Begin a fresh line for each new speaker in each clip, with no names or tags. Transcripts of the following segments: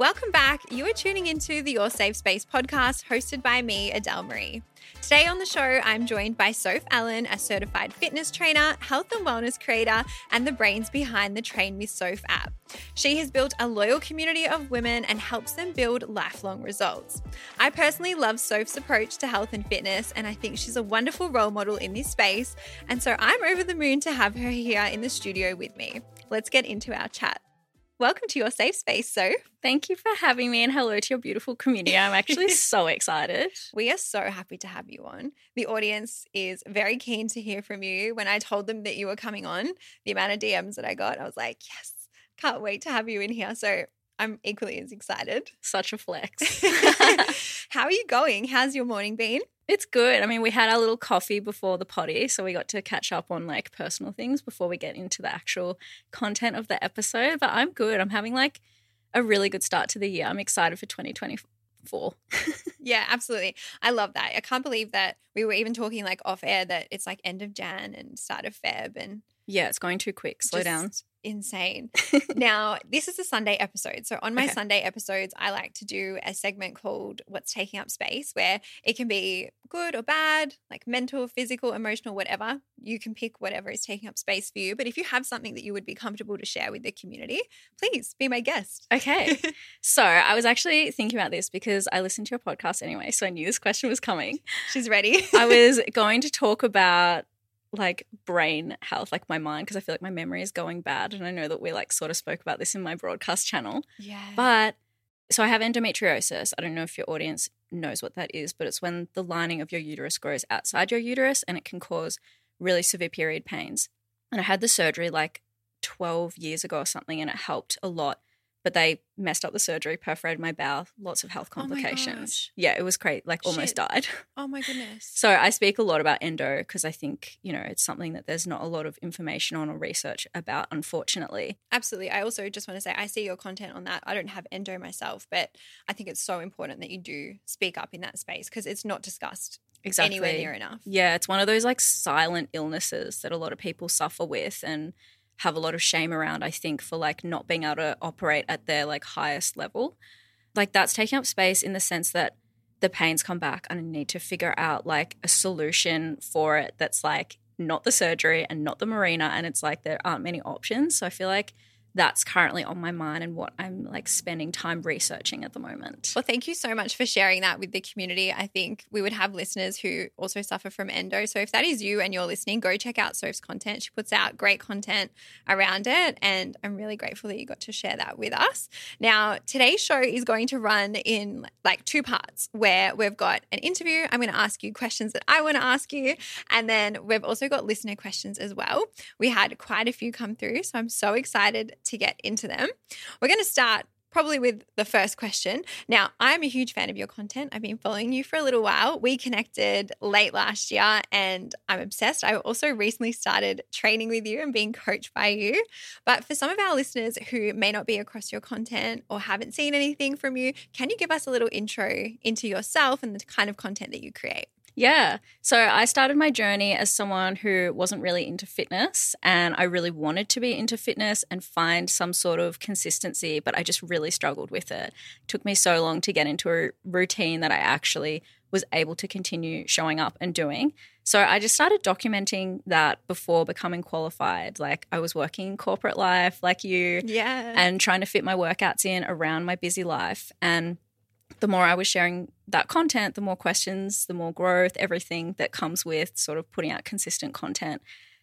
Welcome back. You are tuning into the Your Safe Space podcast hosted by me, Adele Marie. Today on the show, I'm joined by Soph Allen, a certified fitness trainer, health and wellness creator, and the brains behind the Train with Soph app. She has built a loyal community of women and helps them build lifelong results. I personally love Soph's approach to health and fitness, and I think she's a wonderful role model in this space. And so I'm over the moon to have her here in the studio with me. Let's get into our chat. Welcome to your safe space, Soph.
Thank you for having me and hello to your beautiful community. I'm actually so excited.
We are so happy to have you on. The audience is very keen to hear from you. When I told them that you were coming on, the amount of DMs that I got, I was like, yes, can't wait to have you in here. So I'm equally as excited.
Such a flex.
How are you going? How's your morning been?
It's good. I mean, we had our little coffee before the potty, so we got to catch up on like personal things before we get into the actual content of the episode. But I'm good. I'm having like a really good start to the year. I'm excited for 2024.
yeah, absolutely. I love that. I can't believe that we were even talking like off air that it's like end of Jan and start of Feb and
yeah, it's going too quick. Slow down
insane. now, this is a Sunday episode. So, on my okay. Sunday episodes, I like to do a segment called What's Taking Up Space, where it can be good or bad, like mental, physical, emotional, whatever. You can pick whatever is taking up space for you. But if you have something that you would be comfortable to share with the community, please be my guest.
Okay. so, I was actually thinking about this because I listened to your podcast anyway. So, I knew this question was coming.
She's ready.
I was going to talk about like brain health, like my mind, because I feel like my memory is going bad. And I know that we like sort of spoke about this in my broadcast channel.
Yeah.
But so I have endometriosis. I don't know if your audience knows what that is, but it's when the lining of your uterus grows outside your uterus and it can cause really severe period pains. And I had the surgery like 12 years ago or something, and it helped a lot but they messed up the surgery, perforated my bowel, lots of health oh complications. Oh yeah, it was great, like Shit. almost died.
Oh my goodness.
So I speak a lot about endo because I think, you know, it's something that there's not a lot of information on or research about, unfortunately.
Absolutely. I also just want to say I see your content on that. I don't have endo myself, but I think it's so important that you do speak up in that space because it's not discussed exactly. anywhere near enough.
Yeah, it's one of those like silent illnesses that a lot of people suffer with and have a lot of shame around, I think, for like not being able to operate at their like highest level. Like that's taking up space in the sense that the pains come back and I need to figure out like a solution for it that's like not the surgery and not the Mirena. And it's like there aren't many options. So I feel like that's currently on my mind and what I'm like spending time researching at the moment.
Well, thank you so much for sharing that with the community. I think we would have listeners who also suffer from endo. So if that is you and you're listening, go check out Soph's content. She puts out great content around it. And I'm really grateful that you got to share that with us. Now, today's show is going to run in like two parts where we've got an interview. I'm going to ask you questions that I want to ask you. And then we've also got listener questions as well. We had quite a few come through. So I'm so excited to get into them. We're going to start probably with the first question. Now, I'm a huge fan of your content. I've been following you for a little while. We connected late last year and I'm obsessed. I also recently started training with you and being coached by you. But for some of our listeners who may not be across your content or haven't seen anything from you, can you give us a little intro into yourself and the kind of content that you create?
Yeah. So I started my journey as someone who wasn't really into fitness and I really wanted to be into fitness and find some sort of consistency, but I just really struggled with it. it took me so long to get into a routine that I actually was able to continue showing up and doing. So I just started documenting that before becoming qualified. Like I was working in corporate life like you.
Yeah.
And trying to fit my workouts in around my busy life. And the more I was sharing that content, the more questions, the more growth, everything that comes with sort of putting out consistent content.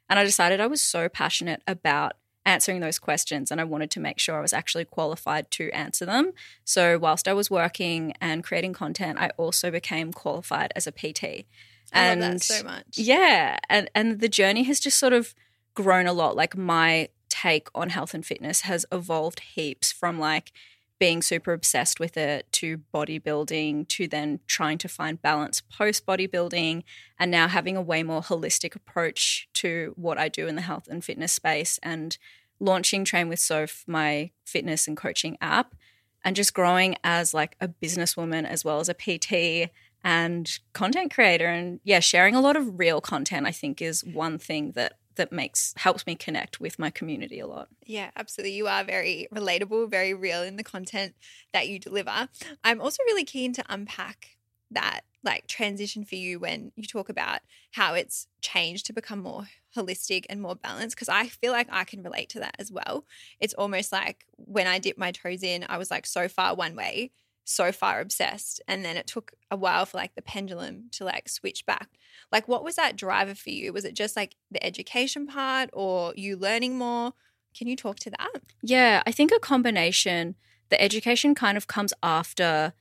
And I decided I was so passionate about answering those questions and I wanted to make sure I was actually qualified to answer them. So, whilst I was working and creating content, I also became qualified as a PT. I
and love that so much.
Yeah. And and the journey has just sort of grown a lot. Like my take on health and fitness has evolved heaps from like being super obsessed with it to bodybuilding to then trying to find balance post bodybuilding and now having a way more holistic approach to what I do in the health and fitness space and launching Train with Soph, my fitness and coaching app, and just growing as like a businesswoman as well as a PT and content creator. And yeah, sharing a lot of real content, I think, is one thing that that makes helps me connect with my community a lot.
Yeah, absolutely. You are very relatable, very real in the content that you deliver. I'm also really keen to unpack that like transition for you when you talk about how it's changed to become more holistic and more balanced because I feel like I can relate to that as well. It's almost like when I dipped my toes in, I was like so far one way, so far obsessed, and then it took a while for like the pendulum to like switch back. Like what was that driver for you? Was it just like the education part or you learning more? Can you talk to that?
Yeah, I think a combination. The education kind of comes after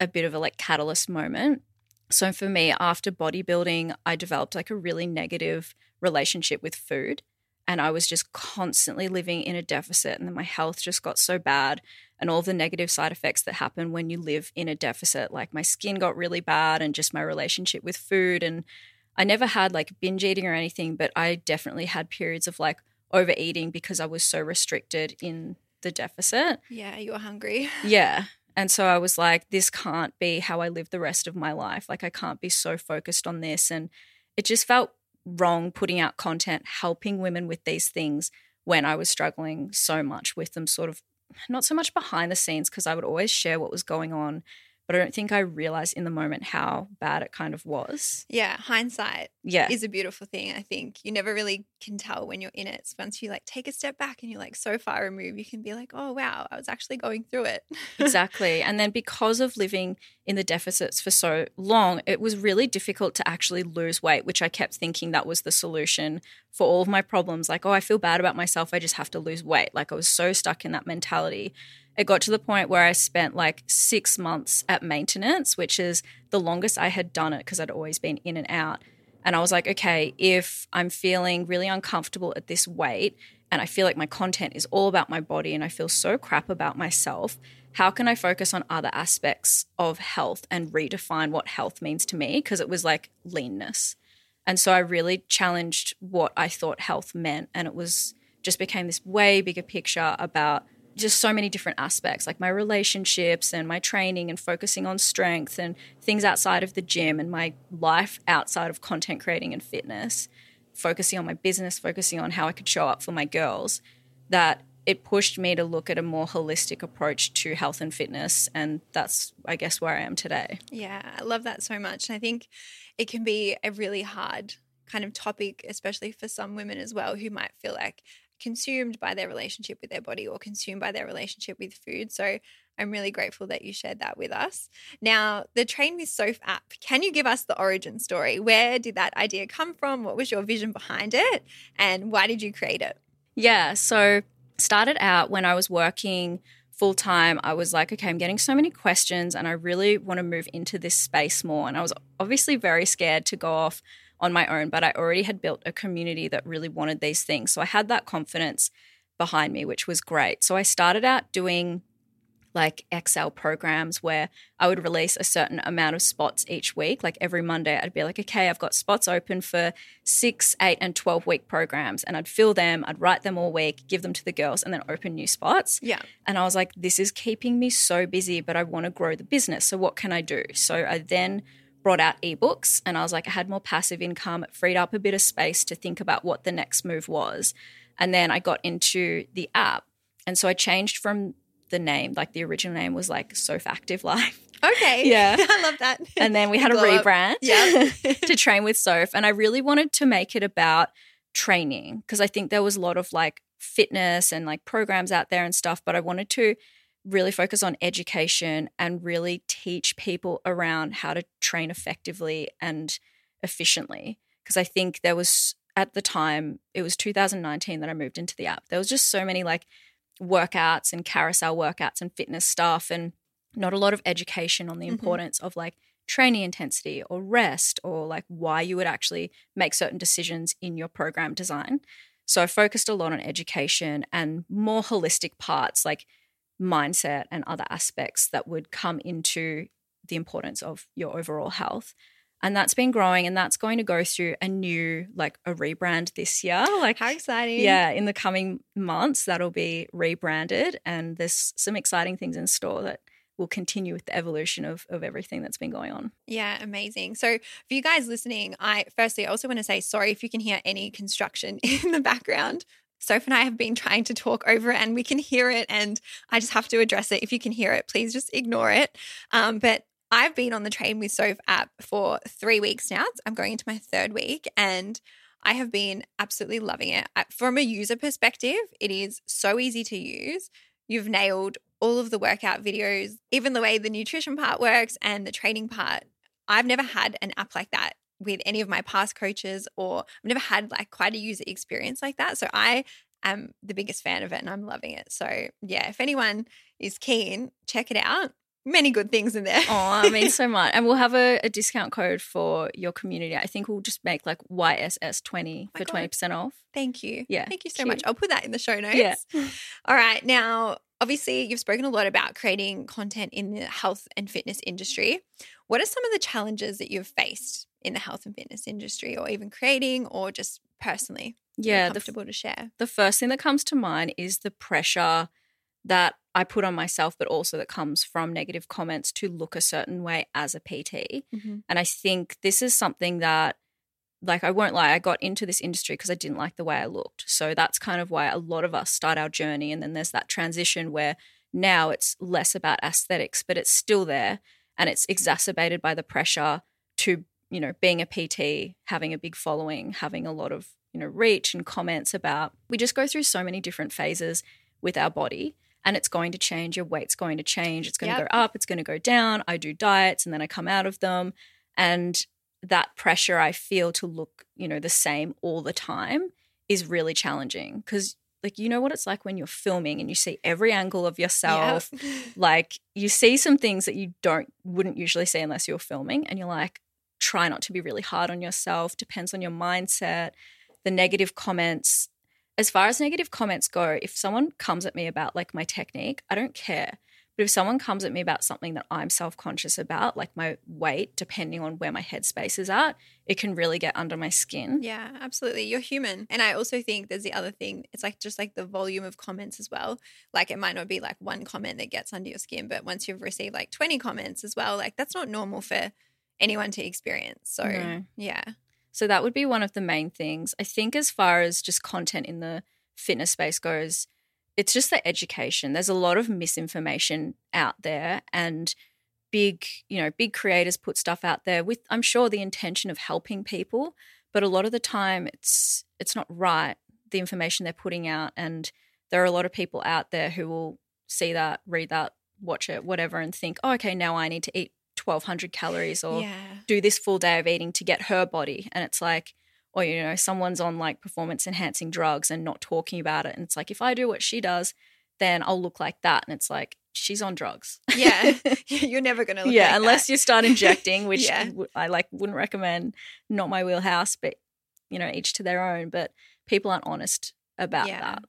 a bit of a like catalyst moment so for me, after bodybuilding, I developed like a really negative relationship with food. And I was just constantly living in a deficit. And then my health just got so bad. And all the negative side effects that happen when you live in a deficit, like my skin got really bad and just my relationship with food. And I never had like binge eating or anything, but I definitely had periods of like overeating because I was so restricted in the deficit.
Yeah, you were hungry.
Yeah. And so I was like, this can't be how I live the rest of my life. Like, I can't be so focused on this. And it just felt wrong putting out content, helping women with these things when I was struggling so much with them, sort of not so much behind the scenes, because I would always share what was going on but I don't think I realized in the moment how bad it kind of was.
Yeah, hindsight
yeah.
is a beautiful thing, I think. You never really can tell when you're in it. So once you like take a step back and you're like so far removed, you can be like, oh, wow, I was actually going through it.
exactly. And then because of living in the deficits for so long, it was really difficult to actually lose weight, which I kept thinking that was the solution for all of my problems. Like, oh, I feel bad about myself. I just have to lose weight. Like, I was so stuck in that mentality it got to the point where I spent like six months at maintenance, which is the longest I had done it because I'd always been in and out. And I was like, okay, if I'm feeling really uncomfortable at this weight and I feel like my content is all about my body and I feel so crap about myself, how can I focus on other aspects of health and redefine what health means to me? Because it was like leanness. And so I really challenged what I thought health meant. And it was just became this way bigger picture about just so many different aspects like my relationships and my training and focusing on strength and things outside of the gym and my life outside of content creating and fitness focusing on my business focusing on how i could show up for my girls that it pushed me to look at a more holistic approach to health and fitness and that's i guess where i am today.
Yeah i love that so much And i think it can be a really hard kind of topic especially for some women as well who might feel like consumed by their relationship with their body or consumed by their relationship with food. So I'm really grateful that you shared that with us. Now, the Train with Soph app, can you give us the origin story? Where did that idea come from? What was your vision behind it? And why did you create it?
Yeah, so started out when I was working full time, I was like, okay, I'm getting so many questions and I really want to move into this space more. And I was obviously very scared to go off on my own, but I already had built a community that really wanted these things. So I had that confidence behind me, which was great. So I started out doing like Excel programs where I would release a certain amount of spots each week. Like every Monday, I'd be like, okay, I've got spots open for six, eight, and 12 week programs. And I'd fill them, I'd write them all week, give them to the girls, and then open new spots.
Yeah.
And I was like, this is keeping me so busy, but I want to grow the business. So what can I do? So I then brought out ebooks and I was like, I had more passive income. It freed up a bit of space to think about what the next move was. And then I got into the app. And so I changed from the name, like the original name was like Soph Active Life.
Okay.
Yeah.
I love that.
And then we had a rebrand yeah. to train with Soph. And I really wanted to make it about training because I think there was a lot of like fitness and like programs out there and stuff, but I wanted to really focus on education and really teach people around how to train effectively and efficiently. Because I think there was at the time, it was 2019 that I moved into the app. There was just so many like workouts and carousel workouts and fitness stuff, and not a lot of education on the mm-hmm. importance of like training intensity or rest or like why you would actually make certain decisions in your program design. So I focused a lot on education and more holistic parts like mindset and other aspects that would come into the importance of your overall health. And that's been growing and that's going to go through a new, like a rebrand this year. Like,
How exciting.
yeah, in the coming months, that'll be rebranded. And there's some exciting things in store that will continue with the evolution of, of everything that's been going on.
Yeah, amazing. So, for you guys listening, I firstly also want to say sorry if you can hear any construction in the background. Soph and I have been trying to talk over it and we can hear it, and I just have to address it. If you can hear it, please just ignore it. Um, but I've been on the Train with Soph app for three weeks now. I'm going into my third week, and I have been absolutely loving it. From a user perspective, it is so easy to use. You've nailed all of the workout videos, even the way the nutrition part works and the training part. I've never had an app like that with any of my past coaches, or I've never had like quite a user experience like that. So I am the biggest fan of it and I'm loving it. So yeah, if anyone is keen, check it out many good things in there.
oh, I mean so much. And we'll have a, a, discount code for your community. I think we'll just make like YSS20 for twenty percent off.
Thank you.
Yeah.
Thank you so cute. much. I'll put that in the show notes.
Yeah.
All right. Now, obviously, you've spoken a lot about creating content in the health and fitness industry. What are some of the challenges that you've faced in the health and fitness industry, or even creating, or just personally?
Yeah,
comfortable
the,
to share.
The first thing that comes to mind is the pressure that I put on myself, but also that comes from negative comments to look a certain way as a PT.
Mm-hmm.
And I think this is something that, like, I won't lie, I got into this industry because I didn't like the way I looked. So that's kind of why a lot of us start our journey. And then there's that transition where now it's less about aesthetics, but it's still there and it's exacerbated by the pressure to, you know, being a PT, having a big following, having a lot of, you know, reach and comments about. We just go through so many different phases with our body and it's going to change. Your weight's going to change. It's going yep. to go up, it's going to go down. I do diets and then I come out of them. And that pressure I feel to look, you know, the same all the time is really challenging because like you know what it's like when you're filming and you see every angle of yourself
yep.
like you see some things that you don't wouldn't usually see unless you're filming and you're like try not to be really hard on yourself depends on your mindset the negative comments as far as negative comments go, if someone comes at me about like my technique, I don't care. But if someone comes at me about something that I'm self conscious about, like my weight, depending on where my headspace is at, it can really get under my skin.
Yeah, absolutely. You're human. And I also think there's the other thing. It's like just like the volume of comments as well. Like it might not be like one comment that gets under your skin, but once you've received like 20 comments as well, like that's not normal for anyone to experience. So,
No.
yeah.
So that would be one of the main things. I think as far as just content in the fitness space goes, it's just the education. There's a lot of misinformation out there and big, you know, big creators put stuff out there with I'm sure the intention of helping people, but a lot of the time it's it's not right the information they're putting out and there are a lot of people out there who will see that, read that, watch it, whatever and think, "Oh, okay, now I need to eat 1200 calories or
yeah.
do this full day of eating to get her body and it's like or you know someone's on like performance enhancing drugs and not talking about it and it's like if i do what she does then i'll look like that and it's like she's on drugs
Yeah. You're never going to look
yeah
like
unless
that.
you start injecting which
Yeah.
i like wouldn't recommend not my wheelhouse but you know each to their own but people aren't honest about
Yeah.
that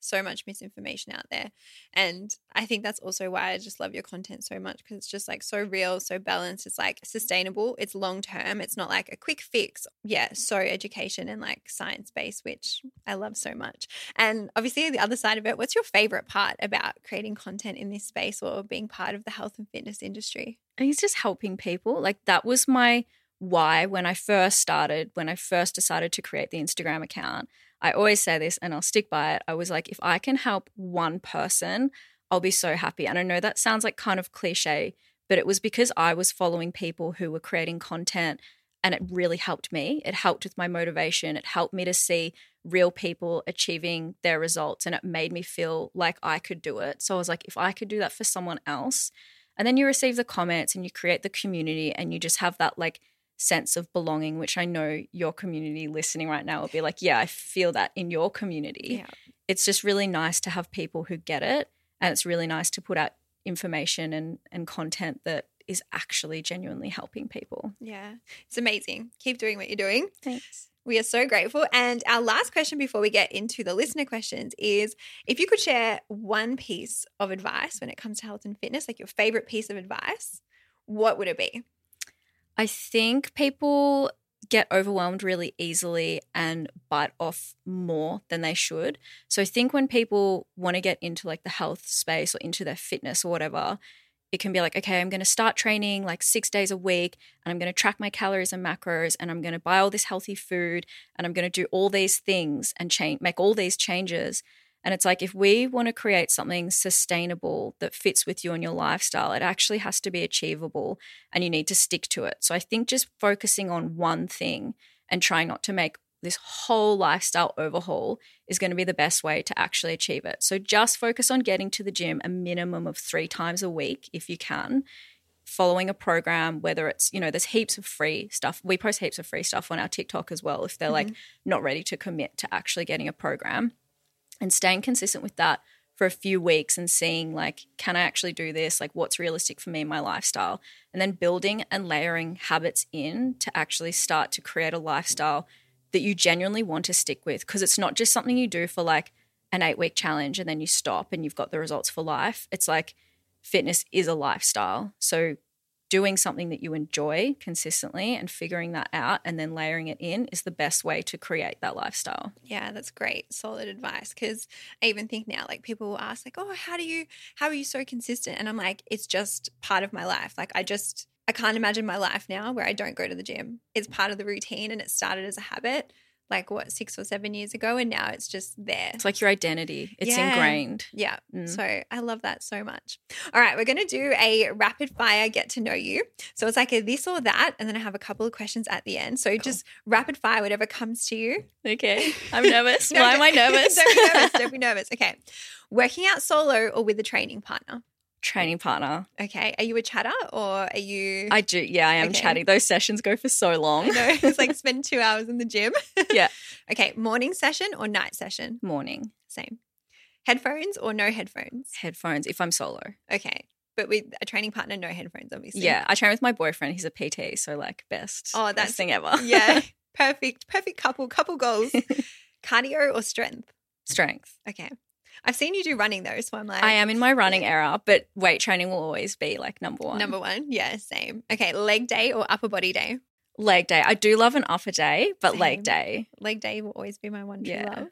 so much misinformation out there. And I think that's also why I just love your content so much because it's just like so real, so balanced. It's like sustainable, it's long term. It's not like a quick fix. Yeah, so education and like science based, which I love so much. And obviously, the other side of it, what's your favorite part about creating content in this space or being part of the health and fitness industry?
And he's just helping people. Like that was my why when I first started, when I first decided to create the Instagram account. I always say this and I'll stick by it. I was like, if I can help one person, I'll be so happy. And I know that sounds like kind of cliche, but it was because I was following people who were creating content and it really helped me. It helped with my motivation. It helped me to see real people achieving their results and it made me feel like I could do it. So I was like, if I could do that for someone else, and then you receive the comments and you create the community and you just have that like sense of belonging, which I know your community listening right now will be like, yeah, I feel that in your community.
Yeah.
It's just really nice to have people who get it. And it's really nice to put out information and, and content that is actually genuinely helping people.
Yeah, it's amazing. Keep doing what you're doing.
Thanks.
We are so grateful. And our last question before we get into the listener questions is if you could share one piece of advice when it comes to health and fitness, like your favorite piece of advice, what would it be?
I think people get overwhelmed really easily and bite off more than they should. So I think when people want to get into like the health space or into their fitness or whatever, it can be like, okay, I'm going to start training like six days a week and I'm going to track my calories and macros and I'm going to buy all this healthy food and I'm going to do all these things and change, make all these changes. And it's like if we want to create something sustainable that fits with you and your lifestyle, it actually has to be achievable and you need to stick to it. So I think just focusing on one thing and trying not to make this whole lifestyle overhaul is going to be the best way to actually achieve it. So just focus on getting to the gym a minimum of three times a week if you can. Following a program, whether it's, you know, there's heaps of free stuff. We post heaps of free stuff on our TikTok as well if they're mm-hmm. like not ready to commit to actually getting a program and staying consistent with that for a few weeks and seeing like can i actually do this like what's realistic for me in my lifestyle and then building and layering habits in to actually start to create a lifestyle that you genuinely want to stick with because it's not just something you do for like an eight week challenge and then you stop and you've got the results for life. It's like fitness is a lifestyle. So doing something that you enjoy consistently and figuring that out and then layering it in is the best way to create that lifestyle.
Yeah, that's great. Solid advice cuz I even think now like people will ask like, "Oh, how do you how are you so consistent?" And I'm like, "It's just part of my life. Like I just I can't imagine my life now where I don't go to the gym. It's part of the routine and it started as a habit like what six or seven years ago and now it's just there.
It's like your identity. It's yeah. ingrained.
Yeah. Mm. so i love that so much. All right we're going to do a rapid fire get to know you. So it's like a this or that and then i have a couple of questions at the end. So cool. just rapid fire whatever comes to you.
Okay. I'm nervous. No, why am i nervous
don't be nervous. Don't be nervous. Okay. Working out solo or with a training partner
training partner.
Okay. Are you a chatter or are you?
I do. Yeah, I am okay. chatty. Those sessions go for so long.
I know. It's like spend two hours in the gym.
yeah.
Okay. Morning session or night session?
Morning.
Same. Headphones or no headphones?
Headphones if I'm solo.
Okay. But with a training partner, no headphones, obviously.
Yeah. I train with my boyfriend. He's a PT. So, like, best. Oh, that's best thing ever.
yeah. Perfect. Perfect couple. Couple goals. Cardio or strength?
Strength.
Okay. I've seen you do running though, so I'm like,
I am in my running yeah. era, but weight training will always be like number one.
Number one, yeah, same. Okay, leg day or upper body day?
Leg day. I do love an upper day, but same. leg day.
Leg day will always be my one to yeah. love.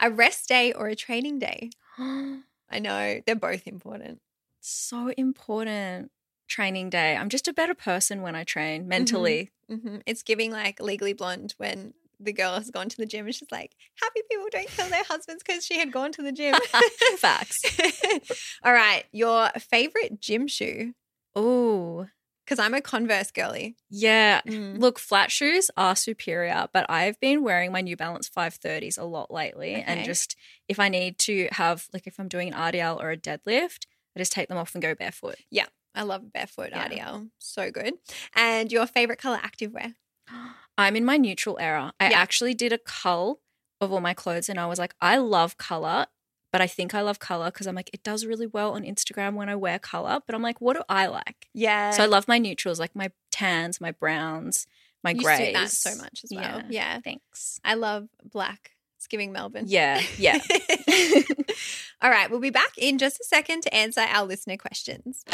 A rest day or a training day? I know they're both important.
So important. Training day. I'm just a better person when I train mentally.
Mm-hmm. Mm-hmm. It's giving like legally blonde when the girl has gone to the gym and she's like, happy people don't kill their husbands because she had gone to the gym.
Facts.
All right. Your favorite gym shoe?
Oh,
because I'm a Converse girly.
Yeah. Mm. Look, flat shoes are superior, but I've been wearing my New Balance 530s a lot lately. Okay. And just if I need to have, like, if I'm doing an RDL or a deadlift, I just take them off and go barefoot.
Yeah. I love barefoot yeah. RDL. So good. And your favorite color activewear?
I'm in my neutral era. I yeah. actually did a cull of all my clothes and I was like, I love color, but I think I love color because I'm like, it does really well on Instagram when I wear color. But I'm like, what do I like?
Yeah.
So I love my neutrals, like my tans, my browns, my you grays.
that so much as well. Yeah. yeah.
Thanks.
I love black. It's giving Melbourne.
Yeah. Yeah.
All right. We'll be back in just a second to answer our listener questions.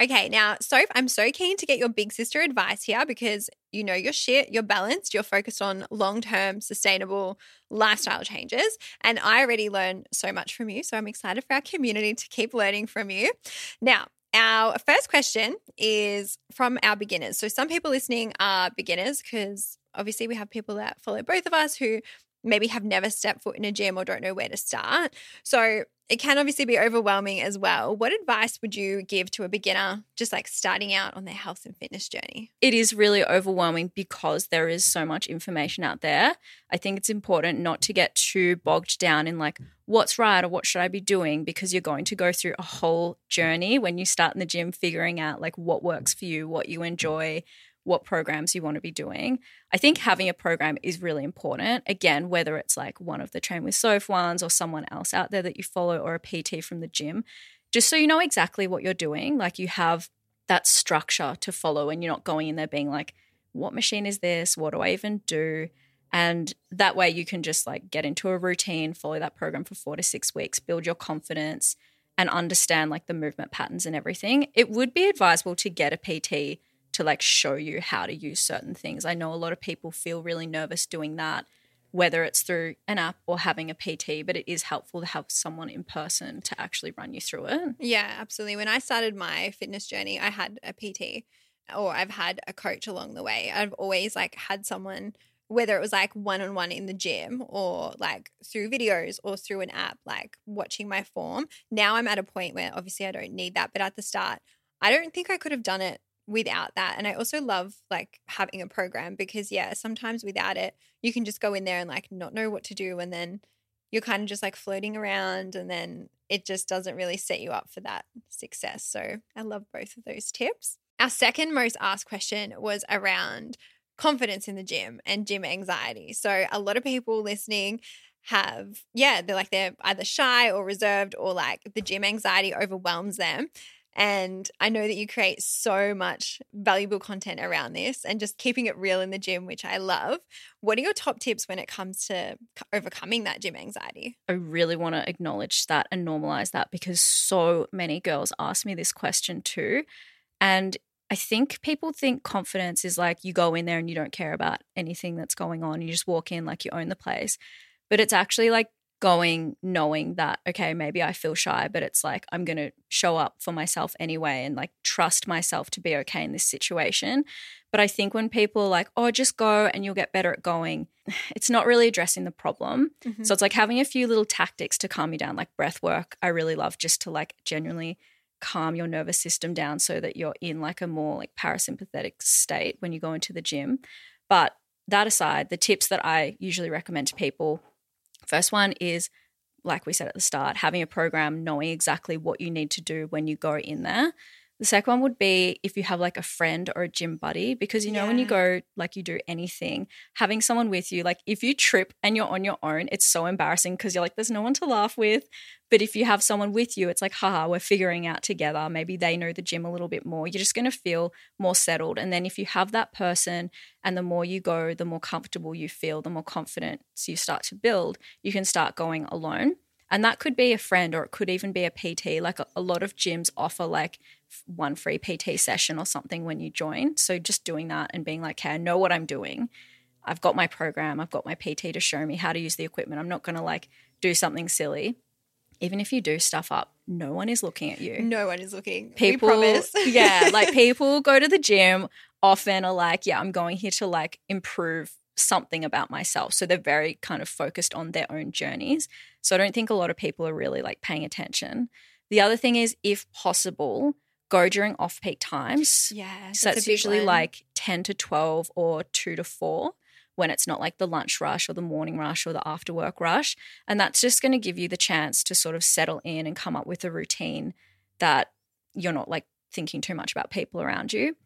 Okay, now, Soph, I'm so keen to get your big sister advice here because you know your shit, you're balanced, you're focused on long term, sustainable lifestyle changes. And I already learned so much from you. So I'm excited for our community to keep learning from you. Now, our first question is from our beginners. So some people listening are beginners because obviously we have people that follow both of us who maybe have never stepped foot in a gym or don't know where to start. So it can obviously be overwhelming as well. What advice would you give to a beginner just like starting out on their health and fitness journey?
It is really overwhelming because there is so much information out there. I think it's important not to get too bogged down in like what's right or what should I be doing because you're going to go through a whole journey when you start in the gym figuring out like what works for you, what you enjoy, what programs you want to be doing. I think having a program is really important. Again, whether it's like one of the Train with Soph ones or someone else out there that you follow or a PT from the gym, just so you know exactly what you're doing. Like you have that structure to follow and you're not going in there being like, what machine is this? What do I even do? And that way you can just like get into a routine, follow that program for four to six weeks, build your confidence and understand like the movement patterns and everything. It would be advisable to get a PT to like show you how to use certain things. I know a lot of people feel really nervous doing that, whether it's through an app or having a PT, but it is helpful to have someone in person to actually run you through it.
Yeah, absolutely. When I started my fitness journey, I had a PT or I've had a coach along the way. I've always like had someone whether it was like one on one in the gym or like through videos or through an app, like watching my form. Now I'm at a point where obviously I don't need that. But at the start, I don't think I could have done it without that. And I also love like having a program because, yeah, sometimes without it, you can just go in there and like not know what to do. And then you're kind of just like floating around and then it just doesn't really set you up for that success. So I love both of those tips. Our second most asked question was around confidence in the gym and gym anxiety. So a lot of people listening have yeah, they're like they're either shy or reserved or like the gym anxiety overwhelms them. And I know that you create so much valuable content around this and just keeping it real in the gym, which I love. What are your top tips when it comes to overcoming that gym anxiety?
I really want to acknowledge that and normalize that because so many girls ask me this question too. And I think people think confidence is like you go in there and you don't care about anything that's going on. You just walk in like you own the place. But it's actually like going knowing that, okay, maybe I feel shy, but it's like I'm going to show up for myself anyway and like trust myself to be okay in this situation. But I think when people are like, oh, just go and you'll get better at going, it's not really addressing the problem. Mm-hmm. So it's like having a few little tactics to calm you down, like breath work. I really love just to like genuinely calm your nervous system down so that you're in like a more like parasympathetic state when you go into the gym. But that aside, the tips that I usually recommend to people first one is like we said at the start, having a program, knowing exactly what you need to do when you go in there. The second one would be if you have like a friend or a gym buddy, because you know, yeah. when you go, like you do anything, having someone with you, like if you trip and you're on your own, it's so embarrassing because you're like, there's no one to laugh with. But if you have someone with you, it's like, haha, we're figuring out together. Maybe they know the gym a little bit more. You're just going to feel more settled. And then if you have that person and the more you go, the more comfortable you feel, the more confidence you start to build, you can start going alone. And that could be a friend or it could even be a PT. Like a, a, lot of gyms offer like one free PT session or something when you join. So just doing that and being like, hey, I know what I'm doing. I've got my program, I've got my PT to show me how to use the equipment. I'm not going to like do something silly. Even if you do stuff up, no one is looking at you.
No one is looking.
People, yeah, like people go to the gym often are like, yeah, I'm going here to like improve something about myself. So they're very kind of focused on their own journeys. So I don't think a lot of people are really like paying attention. The other thing is, if possible, go during off peak times.
Yeah.
So it's usually one. like 10 to 12 or 2 to 4 when it's not like the lunch rush or the morning rush or the after work rush. And that's just going to give you the chance to sort of settle in and come up with a routine that you're not like thinking too much about people around you.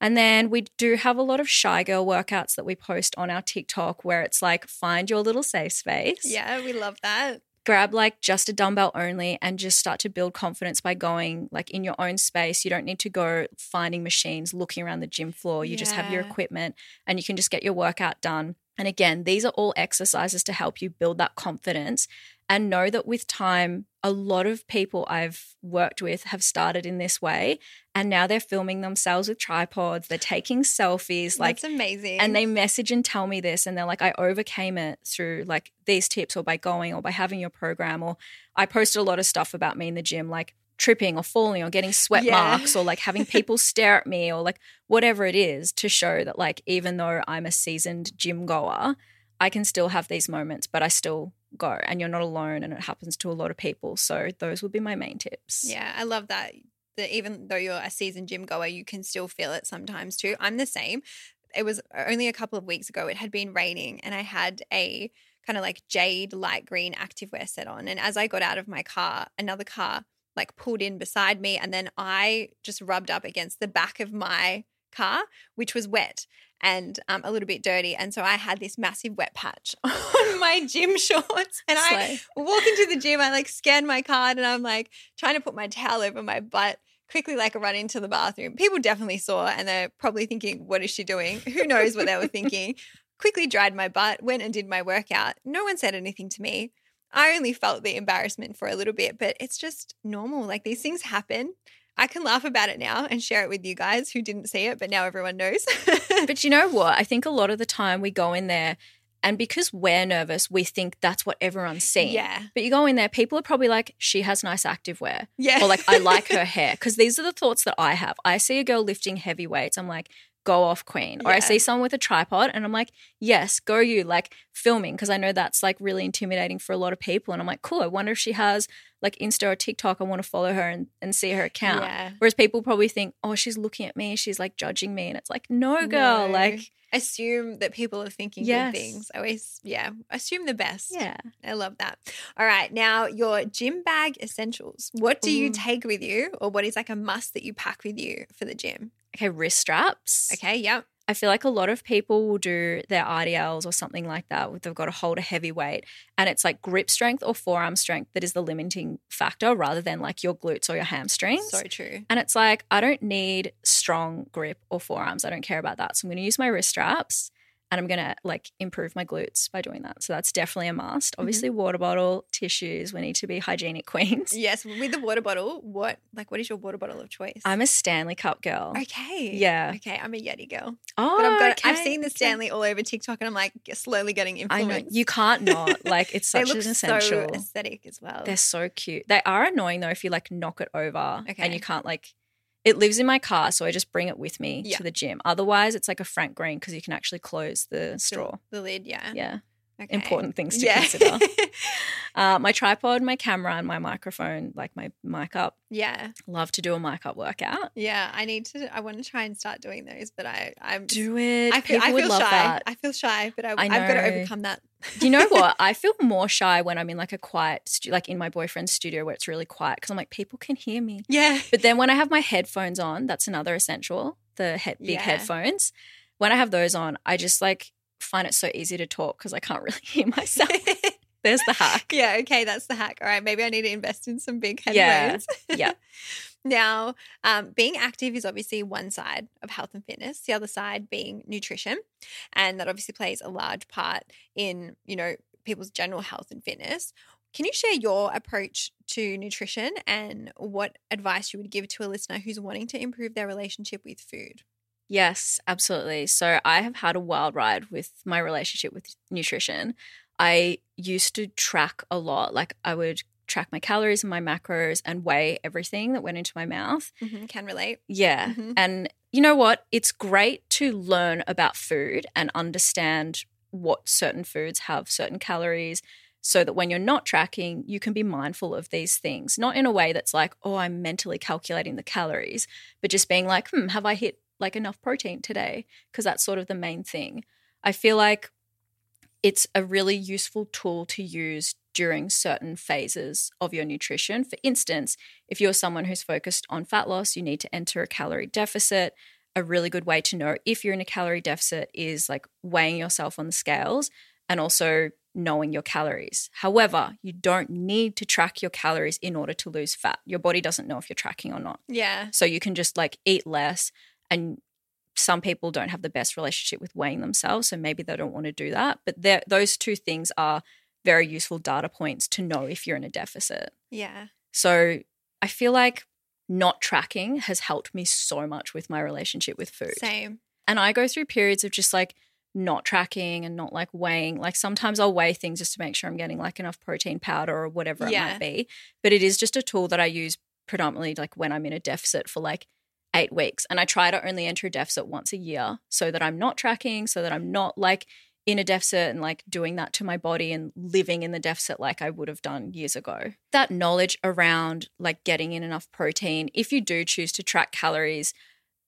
And then we do have a lot of shy girl workouts that we post on our TikTok where it's like find your little safe space.
Yeah, we love that.
Grab like just a dumbbell only and just start to build confidence by going like in your own space. You don't need to go finding machines, looking around the gym floor. You yeah. just have your equipment and you can just get your workout done. And again, these are all exercises to help you build that confidence and know that with time, a lot of people I've worked with have started in this way and now they're filming themselves with tripods, they're taking selfies like
That's amazing.
And they message and tell me this and they're like I overcame it through like these tips or by going or by having your program or I posted a lot of stuff about me in the gym like tripping or falling or getting sweat yeah. marks or like having people stare at me or like whatever it is to show that like even though I'm a seasoned gym goer, I can still have these moments, but I still go and you're not alone and it happens to a lot of people. So those would be my main tips.
Yeah, I love that. That even though you're a seasoned gym goer, you can still feel it sometimes too. I'm the same. It was only a couple of weeks ago. It had been raining and I had a kind of like jade light green activewear set on. And as I got out of my car, another car like pulled in beside me and then I just rubbed up against the back of my car, which was wet and um, a little bit dirty. And so I had this massive wet patch on my gym shorts. And. I walk into the gym, I like scan my card and I'm like trying to put my towel over my butt. Quickly, like, run into the bathroom. People definitely saw, and they're probably thinking, What is she doing? Who knows what they were thinking? Quickly dried my butt, went and did my workout. No one said anything to me. I only felt the embarrassment for a little bit, but it's just normal. Like, these things happen. I can laugh about it now and share it with you guys who didn't see it, but now everyone knows.
But you know what? I think a lot of the time we go in there and because we're nervous, we think that's what everyone's seeing.
yeah.
But you go in there, people are probably like, she has nice activewear.
Yeah.
Or like, I like her hair. Because these are the thoughts that I have. I see a girl lifting heavy weights. I'm like, go off, queen. Or I see someone with a tripod and I'm like, yes, go you. Like filming. Because I know that's like really intimidating for a lot of people. And I'm like, cool. I wonder if she has like Insta or TikTok. I want to follow her and, and see her account.
Yeah.
Whereas people probably think, oh, she's looking at me. She's like judging me. And it's like, no, girl.
No.
Like,
assume that people are thinking
Yes.
good things. Always, yeah, assume the best.
yeah.
I love that. All right, now your gym bag essentials. What do you
mm.
take with you, or what is like a must that you pack with you for the gym?
Okay, wrist straps.
Okay, yep.
I feel like a lot of people will do their RDLs or something like that. where They've got to hold a heavy weight, and it's like grip strength or forearm strength that is the limiting factor rather than like your glutes or your hamstrings.
So true.
And it's like, I don't need strong grip or forearms. I don't care about that. So I'm going to use my wrist straps and I'm going to like improve my glutes by doing that. So that's definitely a must. Mm-hmm. Obviously, water bottle, tissues. We need to be hygienic queens.
Yes, with the water bottle, what like what is your water bottle of choice?
I'm a Stanley Cup girl.
okay.
Yeah.
Okay, I'm a Yeti girl.
Oh,
But I've got I've seen oh, the
okay.
Stanley all over TikTok and I'm like slowly getting
I
influenced.
know. You can't not. Like, it's such an essential.
so aesthetic as well.
They're so cute. They are annoying though if you like knock it over
Okay.
and you can't like. It lives in my car, so I just bring it with me
Yeah.
to the gym. Otherwise, it's like a Frank Green because you can actually close the
The-
straw.
The lid, yeah.
Yeah,
Okay.
important things to
Yeah.
consider. Uh, my tripod, my camera, and my microphone, like my mic up.
yeah.
Love to do a mic up workout.
Yeah. I need to I want to try and start doing those, but I I'm
Do it.
I feel, I feel shy.
that.
I feel shy, but I,
I
I've got to overcome that.
Do you know what? I feel more shy when I'm in like a quiet, stu- like in my boyfriend's studio where it's really quiet because I'm like, people can hear me.
Yeah.
But then when I have my headphones on, that's another essential, the he- big
Yeah.
headphones. When I have those on, I just like find it so easy to talk because I can't really hear myself. There's the hack.
yeah, okay, that's the hack. All right, maybe I need to invest in some big
Yeah.
headphones.
Yeah.
now, um, being active is obviously one side of health and fitness, the other side being nutrition. And that obviously plays a large part in, you know, people's general health and fitness. Can you share your approach to nutrition and what advice you would give to a listener who's wanting to improve their relationship with food?
Yes, absolutely. So I have had a wild ride with my relationship with nutrition. I used to track a lot. Like I would track my calories and my macros and weigh everything that went into my mouth.
Mhm, Can relate.
Yeah.
Mhm.
And you know what? It's great to learn about food and understand what certain foods have certain calories so that when you're not tracking, you can be mindful of these things. Not in a way that's like, oh, I'm mentally calculating the calories, but just being like, hmm, have I hit like enough protein today? Because that's sort of the main thing. I feel like it's a really useful tool to use during certain phases of your nutrition. For instance, if you're someone who's focused on fat loss, you need to enter a calorie deficit. A really good way to know if you're in a calorie deficit is like weighing yourself on the scales and also knowing your calories. However, you don't need to track your calories in order to lose fat. Your body doesn't know if you're tracking or not.
Yeah.
So you can just like eat less and some people don't have the best relationship with weighing themselves, so maybe they don't want to do that. But those two things are very useful data points to know if you're in a deficit.
Yeah.
So I feel like not tracking has helped me so much with my relationship with food.
Same.
And I go through periods of just like not tracking and not like weighing. Like sometimes I'll weigh things just to make sure I'm getting like enough protein powder or whatever it might be. But it is just a tool that I use predominantly like when I'm in a deficit for like eight weeks. And I try to only enter a deficit once a year so that I'm not tracking, so that I'm not like in a deficit and like doing that to my body and living in the deficit like I would have done years ago. That knowledge around like getting in enough protein, if you do choose to track calories,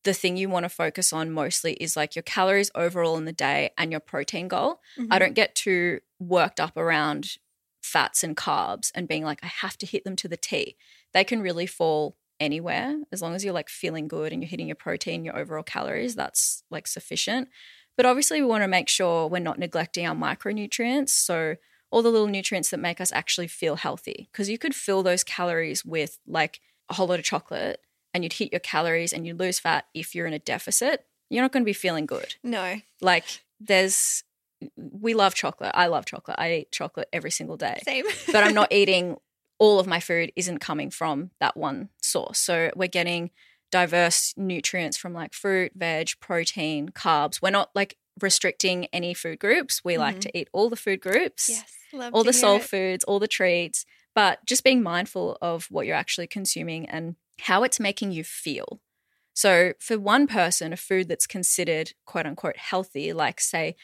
the thing you want to focus on mostly is like your calories overall in the day and your protein goal. I
Mhm.
don't get too worked up around fats and carbs and being like, I have to hit them to the T. They can really fall anywhere as long as you're like feeling good and you're hitting your protein, your overall calories, that's like sufficient. But obviously, we want to make sure we're not neglecting our micronutrients. So, all the little nutrients that make us actually feel healthy. Because you could fill those calories with like a whole lot of chocolate and you'd hit your calories and you'd lose fat if you're in a deficit. You're not going to be feeling good.
No.
Like, there's, we love chocolate. I love chocolate. I eat chocolate every single day.
Same.
But I'm not eating all of my food isn't coming from that one source. So we're getting diverse nutrients from like fruit, veg, protein, carbs. We're not like restricting any food groups. We like
Mhm.
to eat all the food groups,
Yes.
All the soul
it.
foods, all the treats, but just being mindful of what you're actually consuming and how it's making you feel. So, for one person, a food that's considered quote unquote healthy, like say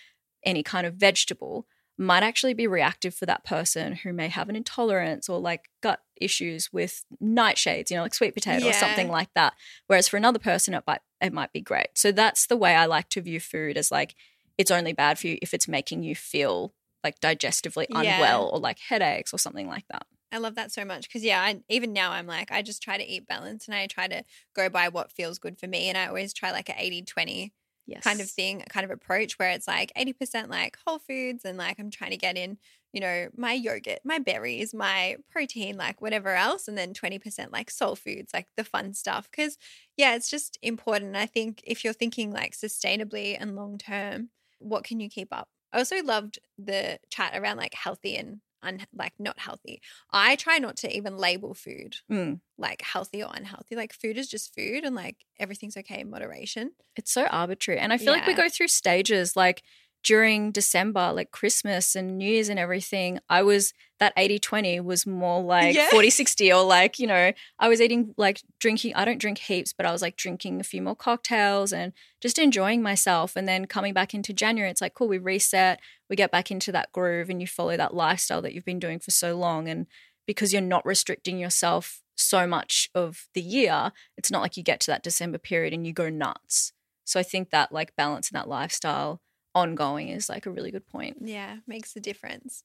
any kind of vegetable, might actually be reactive for that person who may have an intolerance or like gut issues with nightshades, you know, like sweet potato or something like that. Whereas for another person, it might it might be great. So that's the way I like to view food as like it's only bad for you if it's making you feel like digestively
Yeah.
unwell or like headaches or something like that.
I love that so much because yeah, I, even now I'm like I just try to eat balanced and I try to go by what feels good for me and I always try like a 80-20
Yes.
kind of thing, kind of approach where it's like 80% like whole foods and like I'm trying to get in, you know, my yogurt, my berries, my protein, like whatever else. And then 20% like soul foods, like the fun stuff. Cause yeah, it's just important. I think if you're thinking like sustainably and long term, what can you keep up? I also loved the chat around like healthy and un- like not healthy. I try not to even label food
Mm.
like healthy or unhealthy. Like food is just food and like everything's okay in moderation.
It's so arbitrary. And I feel like we go through stages like during December, like Christmas and New Year's and everything. I was that 80 20 was more like
Yeah.
40 60 or like, you know, I was eating like drinking. I don't drink heaps, but I was like drinking a few more cocktails and just enjoying myself. And then coming back into January, it's like, cool, we reset, we get back into that groove and you follow that lifestyle that you've been doing for so long. And because you're not restricting yourself so much of the year, it's not like you get to that December period and you go nuts. So I think that like balance in that lifestyle ongoing is like a really good point.
Yeah, makes a difference.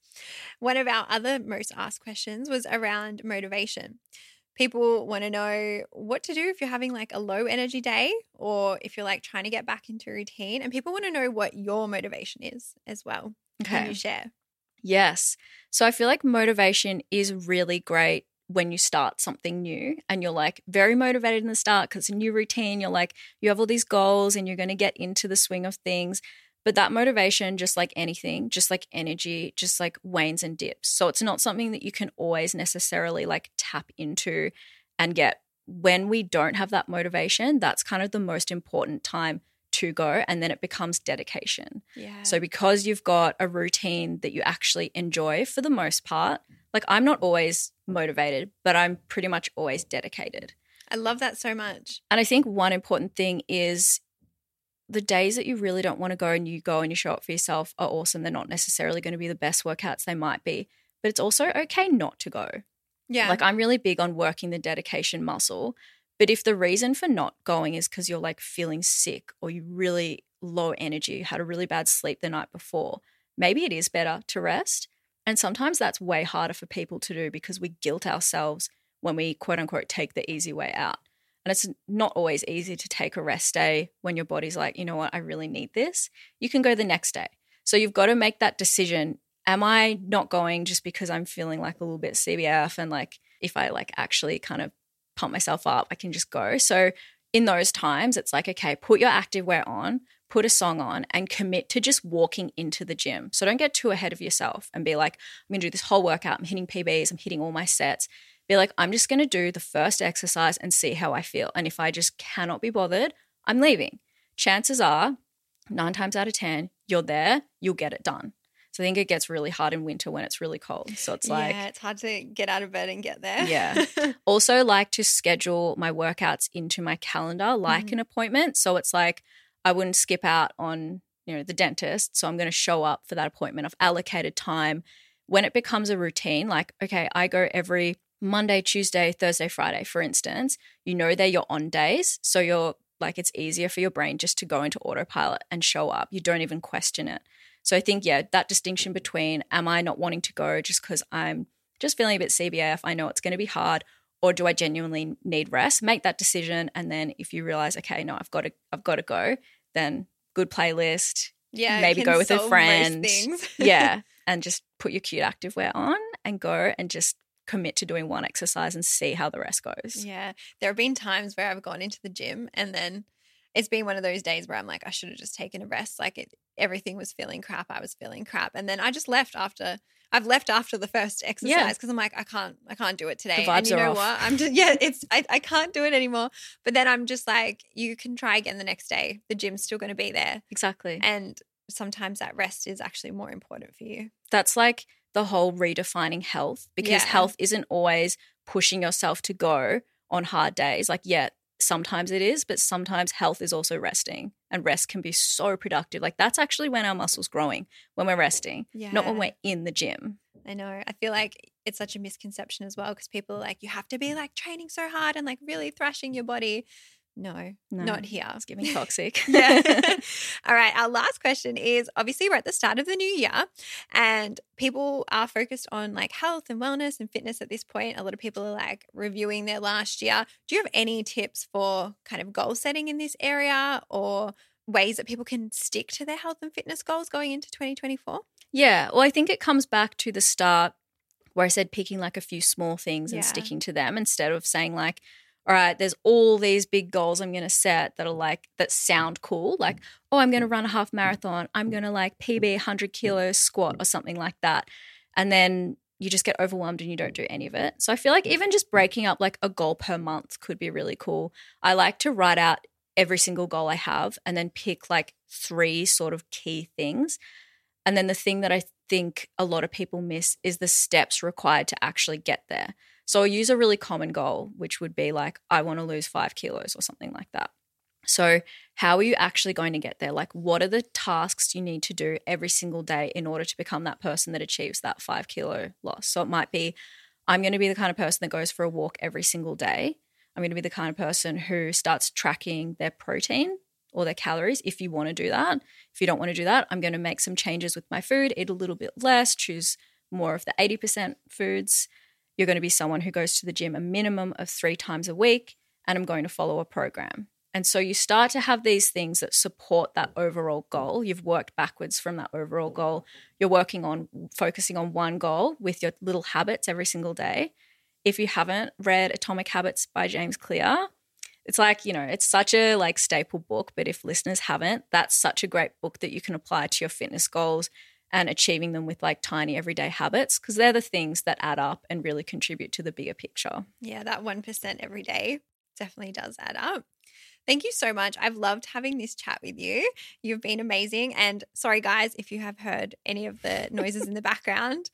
One of our other most asked questions was around motivation. People want to know what to do if you're having like a low energy day or if you're like trying to get back into routine. And people want to know what your motivation is as well. Can you share?
Yes. So I feel like motivation is really great when you start something new and you're like very motivated in the start because it's a new routine. You're like, you have all these goals and you're going to get into the swing of things. But that motivation, just like anything, just like energy, just like wanes and dips. So it's not something that you can always necessarily like tap into and get. When we don't have that motivation, that's kind of the most important time to go. And then it becomes dedication.
Yeah.
So because you've got a routine that you actually enjoy for the most part, like I'm not always motivated, but I'm pretty much always dedicated.
I love that so much.
And I think one important thing is the days that you really don't want to go and you go and you show up for yourself are awesome. They're not necessarily going to be the best workouts they might be, but it's also okay not to go.
Yeah.
Like I'm really big on working the dedication muscle. But if the reason for not going is because you're like feeling sick or you really low energy, had a really bad sleep the night before, maybe it is better to rest. And sometimes that's way harder for people to do because we guilt ourselves when we quote unquote take the easy way out. And it's not always easy to take a rest day when your body's like, you know what, I really need this. You can go the next day. So you've got to make that decision. Am I not going just because I'm feeling like a little bit CBF and like if I like actually kind of pump myself up, I can just go. So in those times, it's like, okay, put your activewear on, put a song on, and commit to just walking into the gym. So don't get too ahead of yourself and be like, I'm gonna do this whole workout, I'm hitting PBs, I'm hitting all my sets. Be like, I'm just gonna do the first exercise and see how I feel. And if I just cannot be bothered, I'm leaving. Chances are, nine times out of 10, you're there, you'll get it done. So I think it gets really hard in winter when it's really cold. So it's like,
yeah, it's hard to get out of bed and get there.
Yeah. also like to schedule my workouts into my calendar like
Mhm.
an appointment so it's like i wouldn't skip out on you know the dentist so i'm going to show up for that appointment i've allocated time when it becomes a routine like okay i go every monday tuesday thursday friday for instance you know they're your on days so you're like it's easier for your brain just to go into autopilot and show up you don't even question it so i think yeah that distinction between am i not wanting to go just because i'm just feeling a bit CBF, I know it's going to be hard, or do I genuinely need rest? Make that decision, and then if you realize, okay, no, I've got to, I've got to go, then good playlist,
yeah.
maybe go with a friend. yeah, and just put your cute activewear on and go and just commit to doing one exercise and see how the rest goes.
Yeah. There have been times where I've gone into the gym and then it's been one of those days where I'm like, I should have just taken a rest. Like it, everything was feeling crap. I was feeling crap, and then I just left after. I've left after the first exercise because I'm like, I can't, I can't do it today.
vibes
and you
are
know
off.
what? I'm just, yeah, it's, I, I can't do it anymore. But then I'm just like, you can try again the next day. The gym's still going to be there,
Exactly.
and sometimes that rest is actually more important for you.
That's like the whole redefining health because
Yeah.
health isn't always pushing yourself to go on hard days. Like, yeah, sometimes it is, but sometimes health is also resting and rest can be so productive. Like, that's actually when our muscles growing, when we're resting,
Yeah,
not when we're in the gym.
I know. I feel like it's such a misconception as well because people are like, you have to be like training so hard and like really thrashing your body. No,
No,
not here.
It's giving toxic.
yeah. All right. Our last question is obviously we're at the start of the new year and people are focused on like health and wellness and fitness at this point. A lot of people are like reviewing their last year. Do you have any tips for kind of goal setting in this area or ways that people can stick to their health and fitness goals going into 2024?
Yeah. Well, I think it comes back to the start where I said picking like a few small things and
Yeah.
sticking to them instead of saying like, all right, there's all these big goals I'm going to set that are like, that sound cool. Like, oh, I'm going to run a half marathon. I'm going to like PB 100 kilo squat or something like that. And then you just get overwhelmed and you don't do any of it. So I feel like even just breaking up like a goal per month could be really cool. I like to write out every single goal I have and then pick like three sort of key things. And then the thing that I think a lot of people miss is the steps required to actually get there. So I'll use a really common goal, which would be like, I want to lose five kilos or something like that. So, how are you actually going to get there? Like, what are the tasks you need to do every single day in order to become that person that achieves that five kilo loss? So, it might be, I'm going to be the kind of person that goes for a walk every single day. I'm going to be the kind of person who starts tracking their protein or their calories if you want to do that. If you don't want to do that, I'm going to make some changes with my food, eat a little bit less, choose more of the 80% foods. You're going to be someone who goes to the gym a minimum of three times a week, and I'm going to follow a program. And so you start to have these things that support that overall goal. You've worked backwards from that overall goal. You're working on focusing on one goal with your little habits every single day. If you haven't read Atomic Habits by James Clear, it's like, you know, it's such a like staple book, but if listeners haven't, that's such a great book that you can apply to your fitness goals and achieving them with like tiny everyday habits because they're the things that add up and really contribute to the bigger picture.
Yeah, that 1% every day definitely does add up. Thank you so much. I've loved having this chat with you. You've been amazing. And sorry, guys, if you have heard any of the noises in the background.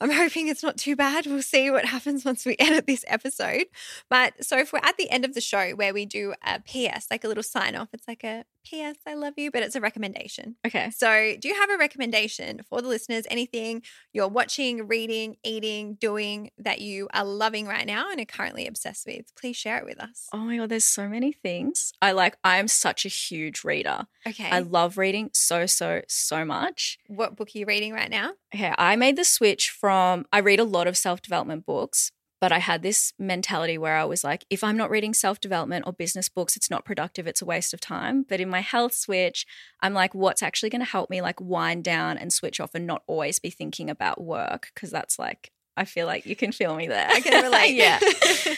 I'm hoping it's not too bad. We'll see what happens once we edit this episode. But so if we're at the end of the show where we do a PS, like a little sign off, it's like a PS, I love you, but it's a recommendation.
Okay.
So, do you have a recommendation for the listeners? Anything you're watching, reading, eating, doing that you are loving right now and are currently obsessed with? Please share it with us.
Oh my God, there's so many things. I like, I'm such a huge reader.
Okay.
I love reading so, so, so much.
what book are you reading right now?
Okay, I made the switch from I read a lot of self-development books, but I had this mentality where I was like, if I'm not reading self-development or business books, it's not productive, it's a waste of time. But in my health switch, I'm like, what's actually going to help me like wind down and switch off and not always be thinking about work? Because that's like I feel like you can feel me there.
I can relate.
yeah.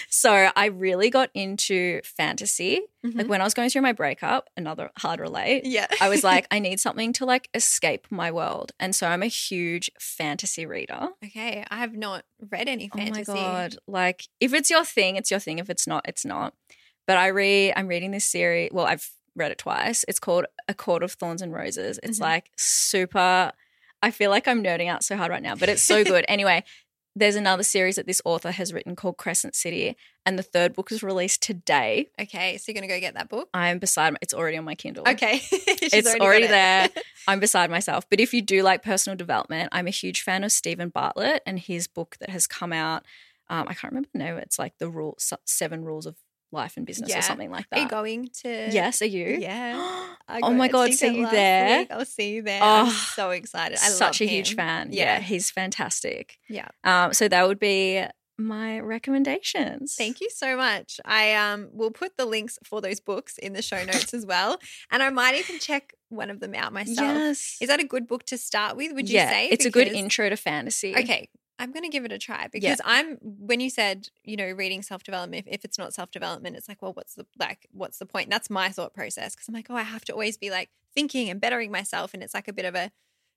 So I really got into fantasy. Like
Mhm.
when I was going through my breakup, another hard relate.
yeah.
I was like, I need something to like escape my world. And so I'm a huge fantasy reader.
okay, I have not read any fantasy.
Oh my God. Like, if it's your thing, it's your thing. If it's not, it's not. But I read, I'm reading this series. Well, I've read it twice. It's called A Court of Thorns and Roses. It's
Mhm.
like super, I feel like I'm nerding out so hard right now, but it's so good. anyway, there's another series that this author has written called Crescent City. And the third book is released today.
Okay, so you're gonna go get that book?
I'm beside, my, it's already on my Kindle.
Okay,
It's already
it.
there. I'm beside myself. But if you do like personal development, I'm a huge fan of Steven Bartlett and his book that has come out. Um, I can't remember the name. It's like the rule seven rules of life and business
Yeah.
or something like that.
Are you going to?
yes, are you?
Yeah.
Oh my god, see you there.
week. I'll see you there. I'm
Oh,
so excited. I
Such a huge fan. Yeah.
Yeah.
he's fantastic.
Yeah.
Um, so that would be my recommendations.
Thank you so much. I um will put the links for those books in the show notes as well, and I might even check one of them out myself.
Yes.
Is that a good book to start with? Would you
yeah,
say?
it's a good intro to fantasy.
Okay, I'm going to give it a try because I'm when you said, you know, reading self-development if, if it's not self-development it's like, well, what's the like what's the point? That's my thought process because I'm like, oh, I have to always be like thinking and bettering myself and it's like a bit of a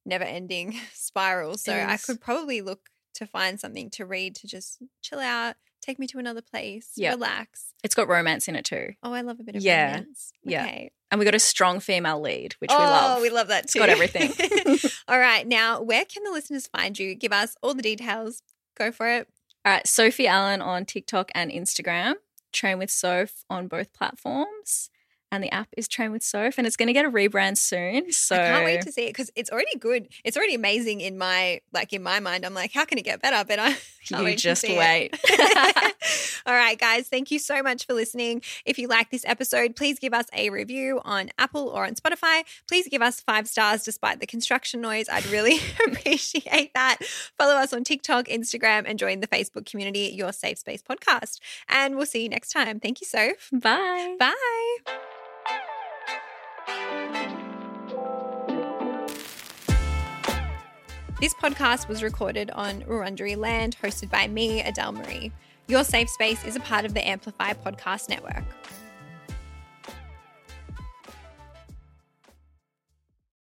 never-ending spiral. So I could probably look to find something to read to just chill out, take me to another place,
Yeah.
relax.
It's got romance in it too.
Oh, I love a bit of
Yeah.
romance.
Yeah.
Okay.
And we got a strong female lead, which
oh,
we love.
we love that
It's
too.
got everything.
All right. Now, where can the listeners find you? Give us all the details. Go for it.
All right, Sophie Allen on TikTok and Instagram. Train with Soph on both platforms. And the app is Train with Soph, and it's going to get a rebrand soon. So
I can't wait to see it because it's already good. It's already amazing in my like in my mind. I'm like, how can it get better? But I can't
you
wait
just wait.
All right, guys, thank you so much for listening. If you like this episode, please give us a review on Apple or on Spotify. Please give us five stars despite the construction noise. I'd really appreciate that. Follow us on TikTok, Instagram, and join the Facebook community, Your Safe Space Podcast. And we'll see you next time. Thank you, Soph.
Bye.
Bye. This podcast was recorded on Wurundjeri land, hosted by me, Adele Marie. Your Safe Space is a part of the Amplify Podcast Network.